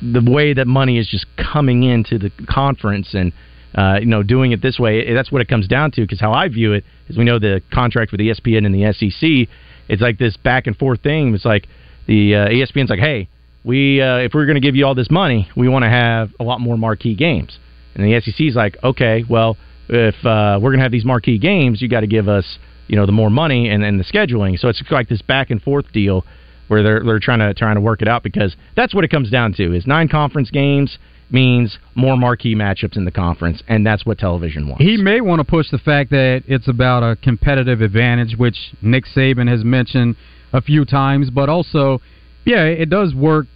the way that money is just coming into the conference and uh, you know doing it this way, that's what it comes down to. Because how I view it is, we know the contract with ESPN and the SEC, it's like this back and forth thing. It's like the uh, ESPN's like, hey, we uh, if we're going to give you all this money, we want to have a lot more marquee games, and the SEC's like, okay, well, if uh, we're going to have these marquee games, you got to give us you know the more money and, and the scheduling. So it's like this back and forth deal where they're they're trying to trying to work it out because that's what it comes down to is nine conference games means more marquee matchups in the conference, and that's what television wants. He may want to push the fact that it's about a competitive advantage, which Nick Saban has mentioned a few times, but also, yeah, it does work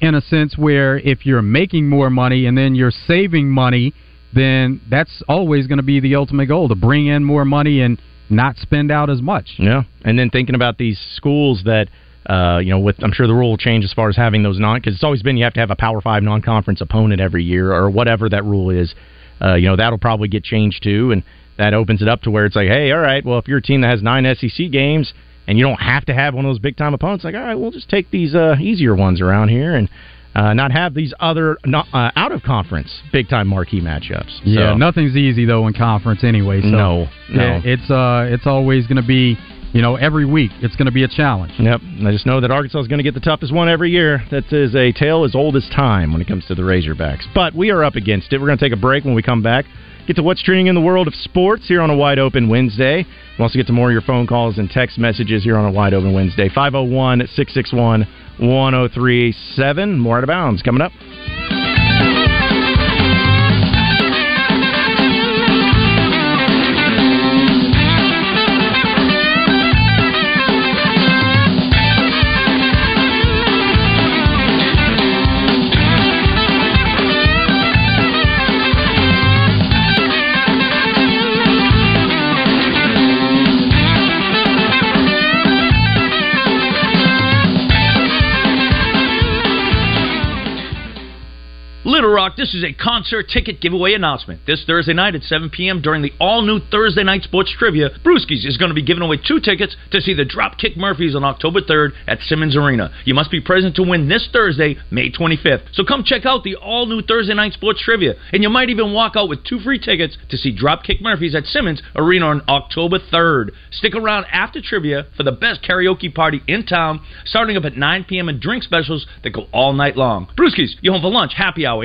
in a sense where if you're making more money and then you're saving money, then that's always going to be the ultimate goal to bring in more money and not spend out as much. Yeah, and then thinking about these schools that uh, you know, with I'm sure the rule will change as far as having those non because it's always been you have to have a Power Five non-conference opponent every year or whatever that rule is. Uh, you know, that'll probably get changed too, and that opens it up to where it's like, hey, all right, well, if you're a team that has nine SEC games and you don't have to have one of those big time opponents, like, all right, we'll just take these uh, easier ones around here and. Uh, not have these other not, uh, out of conference big time marquee matchups. Yeah, so. nothing's easy though in conference anyway. So no, no, it's uh, it's always going to be you know, every week it's going to be a challenge. Yep. And I just know that Arkansas is going to get the toughest one every year. That is a tale as old as time when it comes to the Razorbacks. But we are up against it. We're going to take a break when we come back. Get to what's trending in the world of sports here on a wide open Wednesday. We'll also get to more of your phone calls and text messages here on a wide open Wednesday. 501 661 1037. More out of bounds coming up. Rock, this is a concert ticket giveaway announcement. This Thursday night at 7 p.m. during the all new Thursday Night Sports Trivia, Brewskis is going to be giving away two tickets to see the Dropkick Murphys on October 3rd at Simmons Arena. You must be present to win this Thursday, May 25th. So come check out the all new Thursday Night Sports Trivia, and you might even walk out with two free tickets to see Dropkick Murphys at Simmons Arena on October 3rd. Stick around after trivia for the best karaoke party in town, starting up at 9 p.m. and drink specials that go all night long. Brewskis, you home for lunch, happy hour,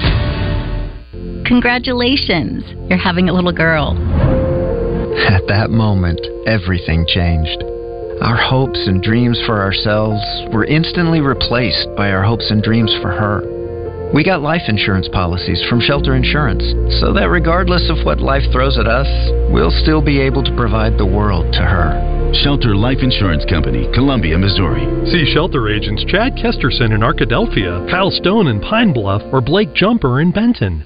Congratulations, you're having a little girl. At that moment, everything changed. Our hopes and dreams for ourselves were instantly replaced by our hopes and dreams for her. We got life insurance policies from Shelter Insurance so that regardless of what life throws at us, we'll still be able to provide the world to her. Shelter Life Insurance Company, Columbia, Missouri. See shelter agents Chad Kesterson in Arkadelphia, Kyle Stone in Pine Bluff, or Blake Jumper in Benton.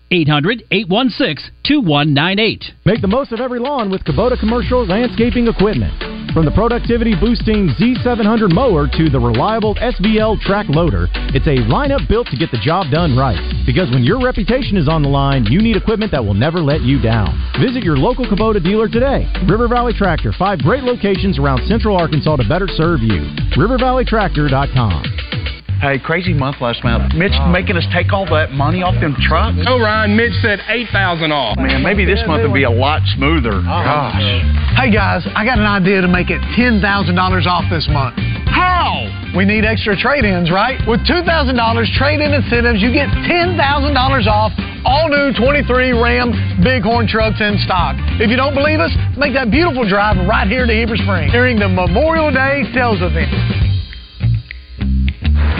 800 816 2198. Make the most of every lawn with Kubota Commercial Landscaping Equipment. From the productivity boosting Z700 mower to the reliable SVL track loader, it's a lineup built to get the job done right. Because when your reputation is on the line, you need equipment that will never let you down. Visit your local Kubota dealer today. River Valley Tractor, five great locations around central Arkansas to better serve you. RiverValleyTractor.com. Hey, crazy month last month. Mitch oh. making us take all that money off them trucks. Oh, Ryan, Mitch said 8000 off. Man, maybe this month will be a lot smoother. Oh, Gosh. Hey, guys, I got an idea to make it $10,000 off this month. How? We need extra trade ins, right? With $2,000 trade in incentives, you get $10,000 off all new 23 Ram Bighorn trucks in stock. If you don't believe us, make that beautiful drive right here to Heber Springs during the Memorial Day sales event.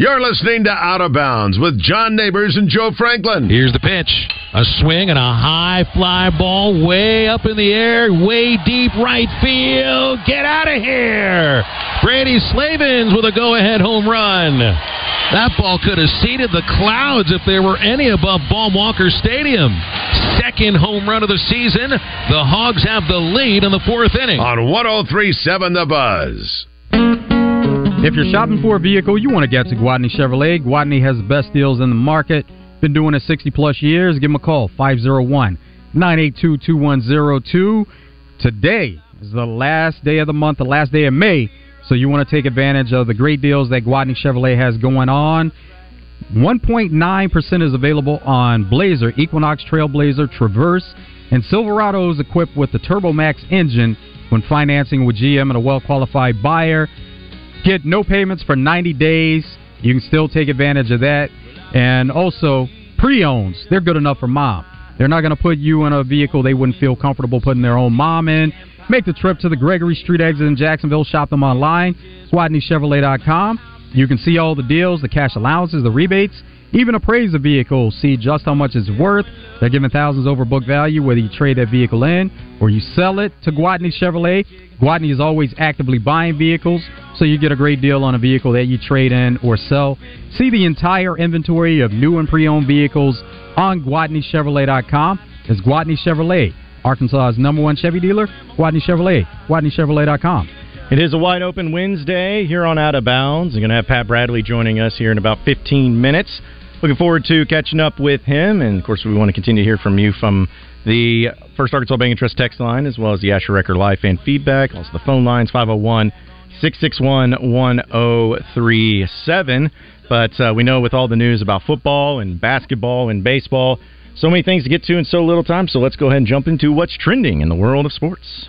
You're listening to Out of Bounds with John Neighbors and Joe Franklin. Here's the pitch. A swing and a high fly ball way up in the air, way deep right field. Get out of here. Brady Slavens with a go ahead home run. That ball could have seeded the clouds if there were any above Baum Walker Stadium. Second home run of the season. The Hogs have the lead in the fourth inning. On 1037 The Buzz. If you're shopping for a vehicle, you want to get to Gwatney Chevrolet. Gwatney has the best deals in the market. Been doing it 60 plus years. Give them a call, 501 982 2102. Today is the last day of the month, the last day of May. So you want to take advantage of the great deals that Gwatney Chevrolet has going on. 1.9% is available on Blazer, Equinox Trailblazer, Traverse, and Silverado is equipped with the TurboMax engine when financing with GM and a well qualified buyer. Get no payments for 90 days. You can still take advantage of that. And also, pre owns, they're good enough for mom. They're not going to put you in a vehicle they wouldn't feel comfortable putting their own mom in. Make the trip to the Gregory Street exit in Jacksonville. Shop them online, GwatneyChevrolet.com. You can see all the deals, the cash allowances, the rebates, even appraise the vehicle, see just how much it's worth. They're giving thousands over book value whether you trade that vehicle in or you sell it to Gwatney Chevrolet. Gwatney is always actively buying vehicles, so you get a great deal on a vehicle that you trade in or sell. See the entire inventory of new and pre-owned vehicles on GwatneyChevrolet.com. It's Gwatney Chevrolet, Arkansas's number one Chevy dealer. Gwatney Chevrolet, GwatneyChevrolet.com. It is a wide open Wednesday here on Out of Bounds. I'm going to have Pat Bradley joining us here in about 15 minutes. Looking forward to catching up with him, and of course, we want to continue to hear from you from the First Arkansas Bank and Trust text line, as well as the Asher Record Live fan feedback. Also, the phone lines 501 661 1037. But uh, we know with all the news about football and basketball and baseball, so many things to get to in so little time. So let's go ahead and jump into what's trending in the world of sports.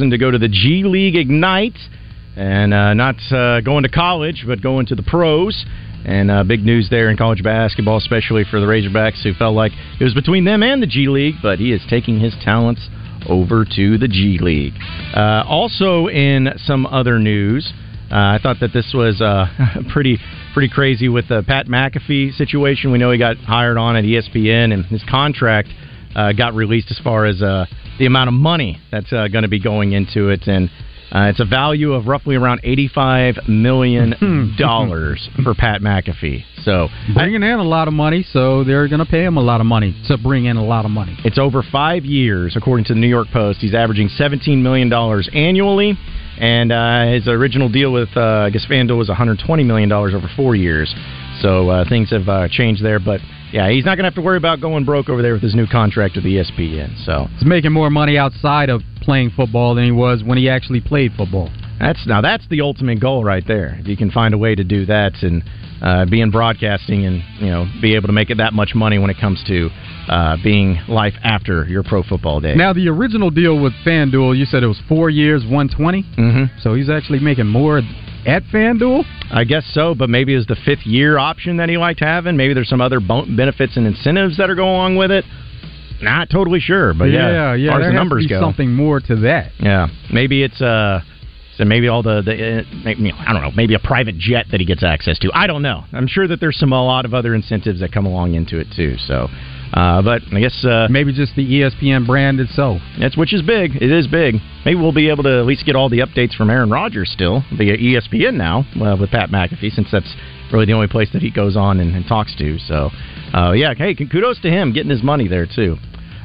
to go to the G League Ignite and uh, not uh, going to college, but going to the pros. And uh, big news there in college basketball, especially for the Razorbacks, who felt like it was between them and the G League, but he is taking his talents over to the G League. Uh, also, in some other news, uh, I thought that this was uh, pretty pretty crazy with the Pat McAfee situation. We know he got hired on at ESPN, and his contract uh, got released as far as uh, the amount of money that's uh, going to be going into it, and uh, it's a value of roughly around eighty-five million dollars for Pat McAfee. So bringing in a lot of money, so they're going to pay him a lot of money to bring in a lot of money. It's over five years, according to the New York Post. He's averaging seventeen million dollars annually. And uh, his original deal with, uh, I guess, FanDuel was $120 million over four years. So uh, things have uh, changed there. But yeah, he's not going to have to worry about going broke over there with his new contract with ESPN. So he's making more money outside of playing football than he was when he actually played football. That's now that's the ultimate goal right there. If you can find a way to do that and uh, be in broadcasting and you know be able to make it that much money when it comes to uh, being life after your pro football day. Now the original deal with FanDuel, you said it was four years, one twenty. Mm-hmm. So he's actually making more at FanDuel? I guess so, but maybe it's the fifth year option that he liked having. Maybe there's some other benefits and incentives that are going along with it. Not totally sure, but yeah, yeah, yeah. As the numbers go, go, something more to that. Yeah, maybe it's uh, so maybe all the the uh, maybe, I don't know, maybe a private jet that he gets access to. I don't know. I'm sure that there's some a lot of other incentives that come along into it too. So. Uh, but I guess uh, maybe just the ESPN brand itself. That's which is big. It is big. Maybe we'll be able to at least get all the updates from Aaron Rodgers still via ESPN now uh, with Pat McAfee, since that's really the only place that he goes on and, and talks to. So, uh, yeah, hey, kudos to him getting his money there too.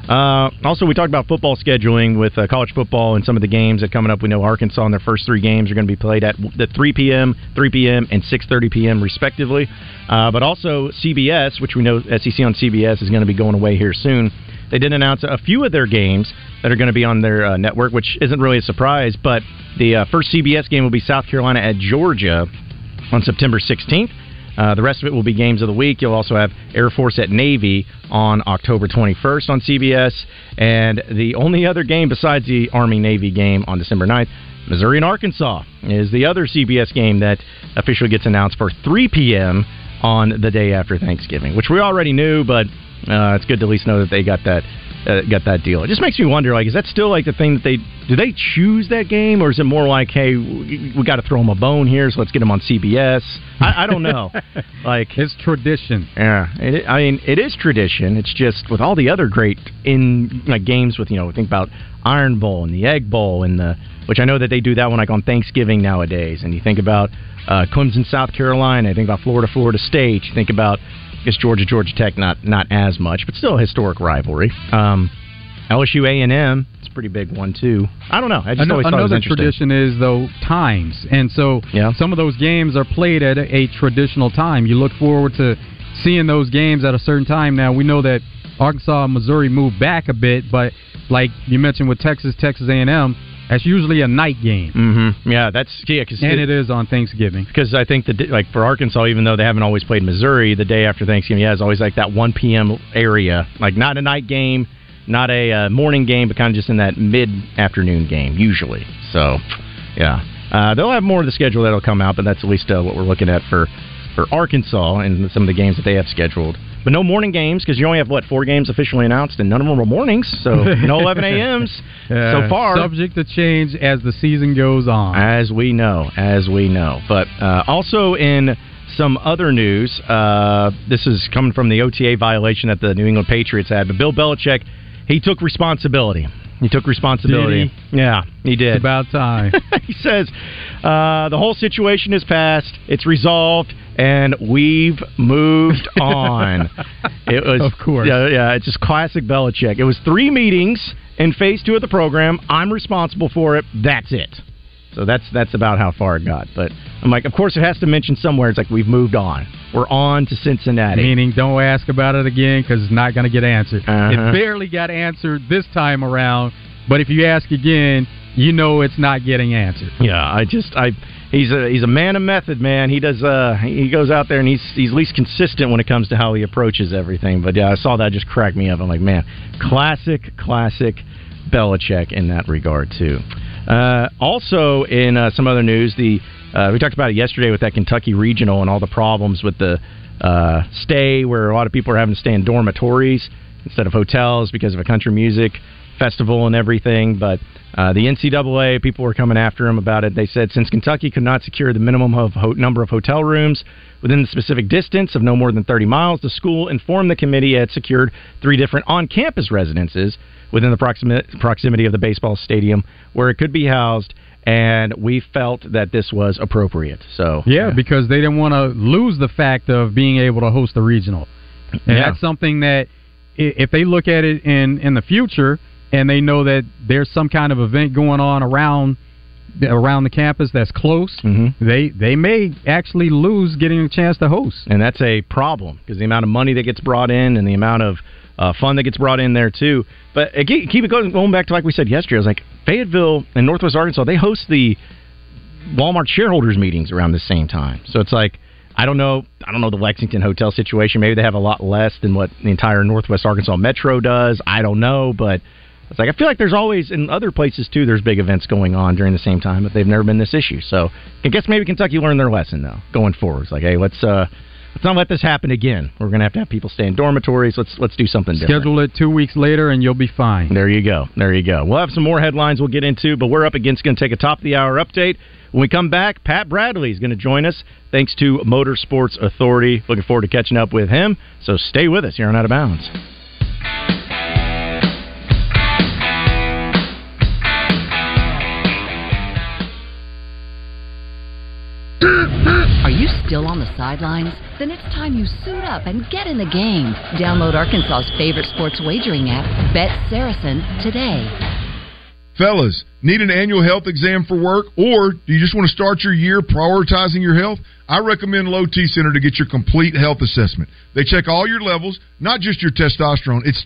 Uh, also, we talked about football scheduling with uh, college football and some of the games that coming up. We know Arkansas in their first three games are going to be played at the 3 p.m., 3 p.m., and 6:30 p.m. respectively. Uh, but also CBS, which we know SEC on CBS is going to be going away here soon. They did announce a few of their games that are going to be on their uh, network, which isn't really a surprise. But the uh, first CBS game will be South Carolina at Georgia on September 16th. Uh, the rest of it will be games of the week. You'll also have Air Force at Navy on October 21st on CBS. And the only other game besides the Army Navy game on December 9th, Missouri and Arkansas, is the other CBS game that officially gets announced for 3 p.m. on the day after Thanksgiving, which we already knew, but uh, it's good to at least know that they got that uh, got that deal. It just makes me wonder, like, is that still like the thing that they do? They choose that game, or is it more like, hey, we, we got to throw them a bone here, so let's get them on CBS? I, I don't know. like it's tradition. Yeah, it, I mean, it is tradition. It's just with all the other great in like games with you know think about Iron Bowl and the Egg Bowl and the which I know that they do that one like on Thanksgiving nowadays. And you think about uh, Clemson, South Carolina. You think about Florida, Florida State. You think about I guess Georgia, Georgia Tech, not not as much, but still a historic rivalry. Um, LSU A and M, it's a pretty big one too. I don't know. I just An- always thought it was another tradition is though times, and so yeah. some of those games are played at a, a traditional time. You look forward to seeing those games at a certain time. Now we know that Arkansas and Missouri moved back a bit, but like you mentioned with Texas, Texas A and M, That's usually a night game. Mm-hmm. Yeah, that's yeah, cause and it is on Thanksgiving. because I think that like for Arkansas, even though they haven't always played Missouri, the day after Thanksgiving, yeah, it's always like that 1 p.m. area, like not a night game, not a uh, morning game, but kind of just in that mid afternoon game usually. So, yeah, uh, they'll have more of the schedule that'll come out, but that's at least uh, what we're looking at for for Arkansas and some of the games that they have scheduled. But no morning games because you only have what four games officially announced, and none of them are mornings. So no 11 a.m.s Uh, so far. subject to change as the season goes on. As we know, as we know. But uh, also in some other news, uh, this is coming from the OTA violation that the New England Patriots had. But Bill Belichick, he took responsibility. He took responsibility. Did Yeah, he did. It's about time. he says uh, the whole situation is past. It's resolved. And we've moved on. It was, Of course. yeah, yeah. It's just classic Belichick. It was three meetings in phase two of the program. I'm responsible for it. That's it. So that's that's about how far it got. But I'm like, of course, it has to mention somewhere. It's like we've moved on. We're on to Cincinnati. Meaning, don't ask about it again because it's not going to get answered. Uh-huh. It barely got answered this time around, but if you ask again, you know it's not getting answered. Yeah, I just I he's a he's a man of method, man. He does uh he goes out there and he's he's at least consistent when it comes to how he approaches everything. But yeah, I saw that just crack me up. I'm like, man, classic, classic Belichick in that regard too. Uh, also, in uh, some other news, the uh, we talked about it yesterday with that Kentucky regional and all the problems with the uh, stay, where a lot of people are having to stay in dormitories instead of hotels because of a country music festival and everything. But uh, the NCAA people were coming after him about it. They said since Kentucky could not secure the minimum of ho- number of hotel rooms within the specific distance of no more than 30 miles, the school informed the committee it had secured three different on-campus residences within the proximi- proximity of the baseball stadium where it could be housed. And we felt that this was appropriate. So Yeah, because they didn't want to lose the fact of being able to host the regional. And Yeah. that's something that if they look at it in in the future and they know that there's some kind of event going on around around the campus that's close, Mm-hmm. they they may actually lose getting a chance to host. and that's a problem because the amount of money that gets brought in and the amount of uh, fun that gets brought in there too. But uh, keep keep it going, going back to like we said yesterday. I was like Fayetteville and Northwest Arkansas. They host the Walmart shareholders meetings around the same time. So it's like I don't know. I don't know the Lexington hotel situation. Maybe they have a lot less than what the entire Northwest Arkansas Metro does. I don't know, but. It's like I feel like there's always in other places too. There's big events going on during the same time, but they've never been this issue. So I guess maybe Kentucky learned their lesson though, going forward. It's like, hey, let's uh, let's not let this happen again. We're gonna have to have people stay in dormitories. Let's let's do something different. Schedule it two weeks later and you'll be fine. There you go. There you go. We'll have some more headlines we'll get into, but we're up against going to take a top of the hour update. When we come back, Pat Bradley is going to join us thanks to Motorsports Authority. Looking forward to catching up with him. So stay with us here on Out of Bounds. Are you still on the sidelines? Then it's time you suit up and get in the game. Download Arkansas's favorite sports wagering app, Bet Saracen, today. Fellas, need an annual health exam for work, or do you just want to start your year prioritizing your health? I recommend Low T Center to get your complete health assessment. They check all your levels, not just your testosterone. It's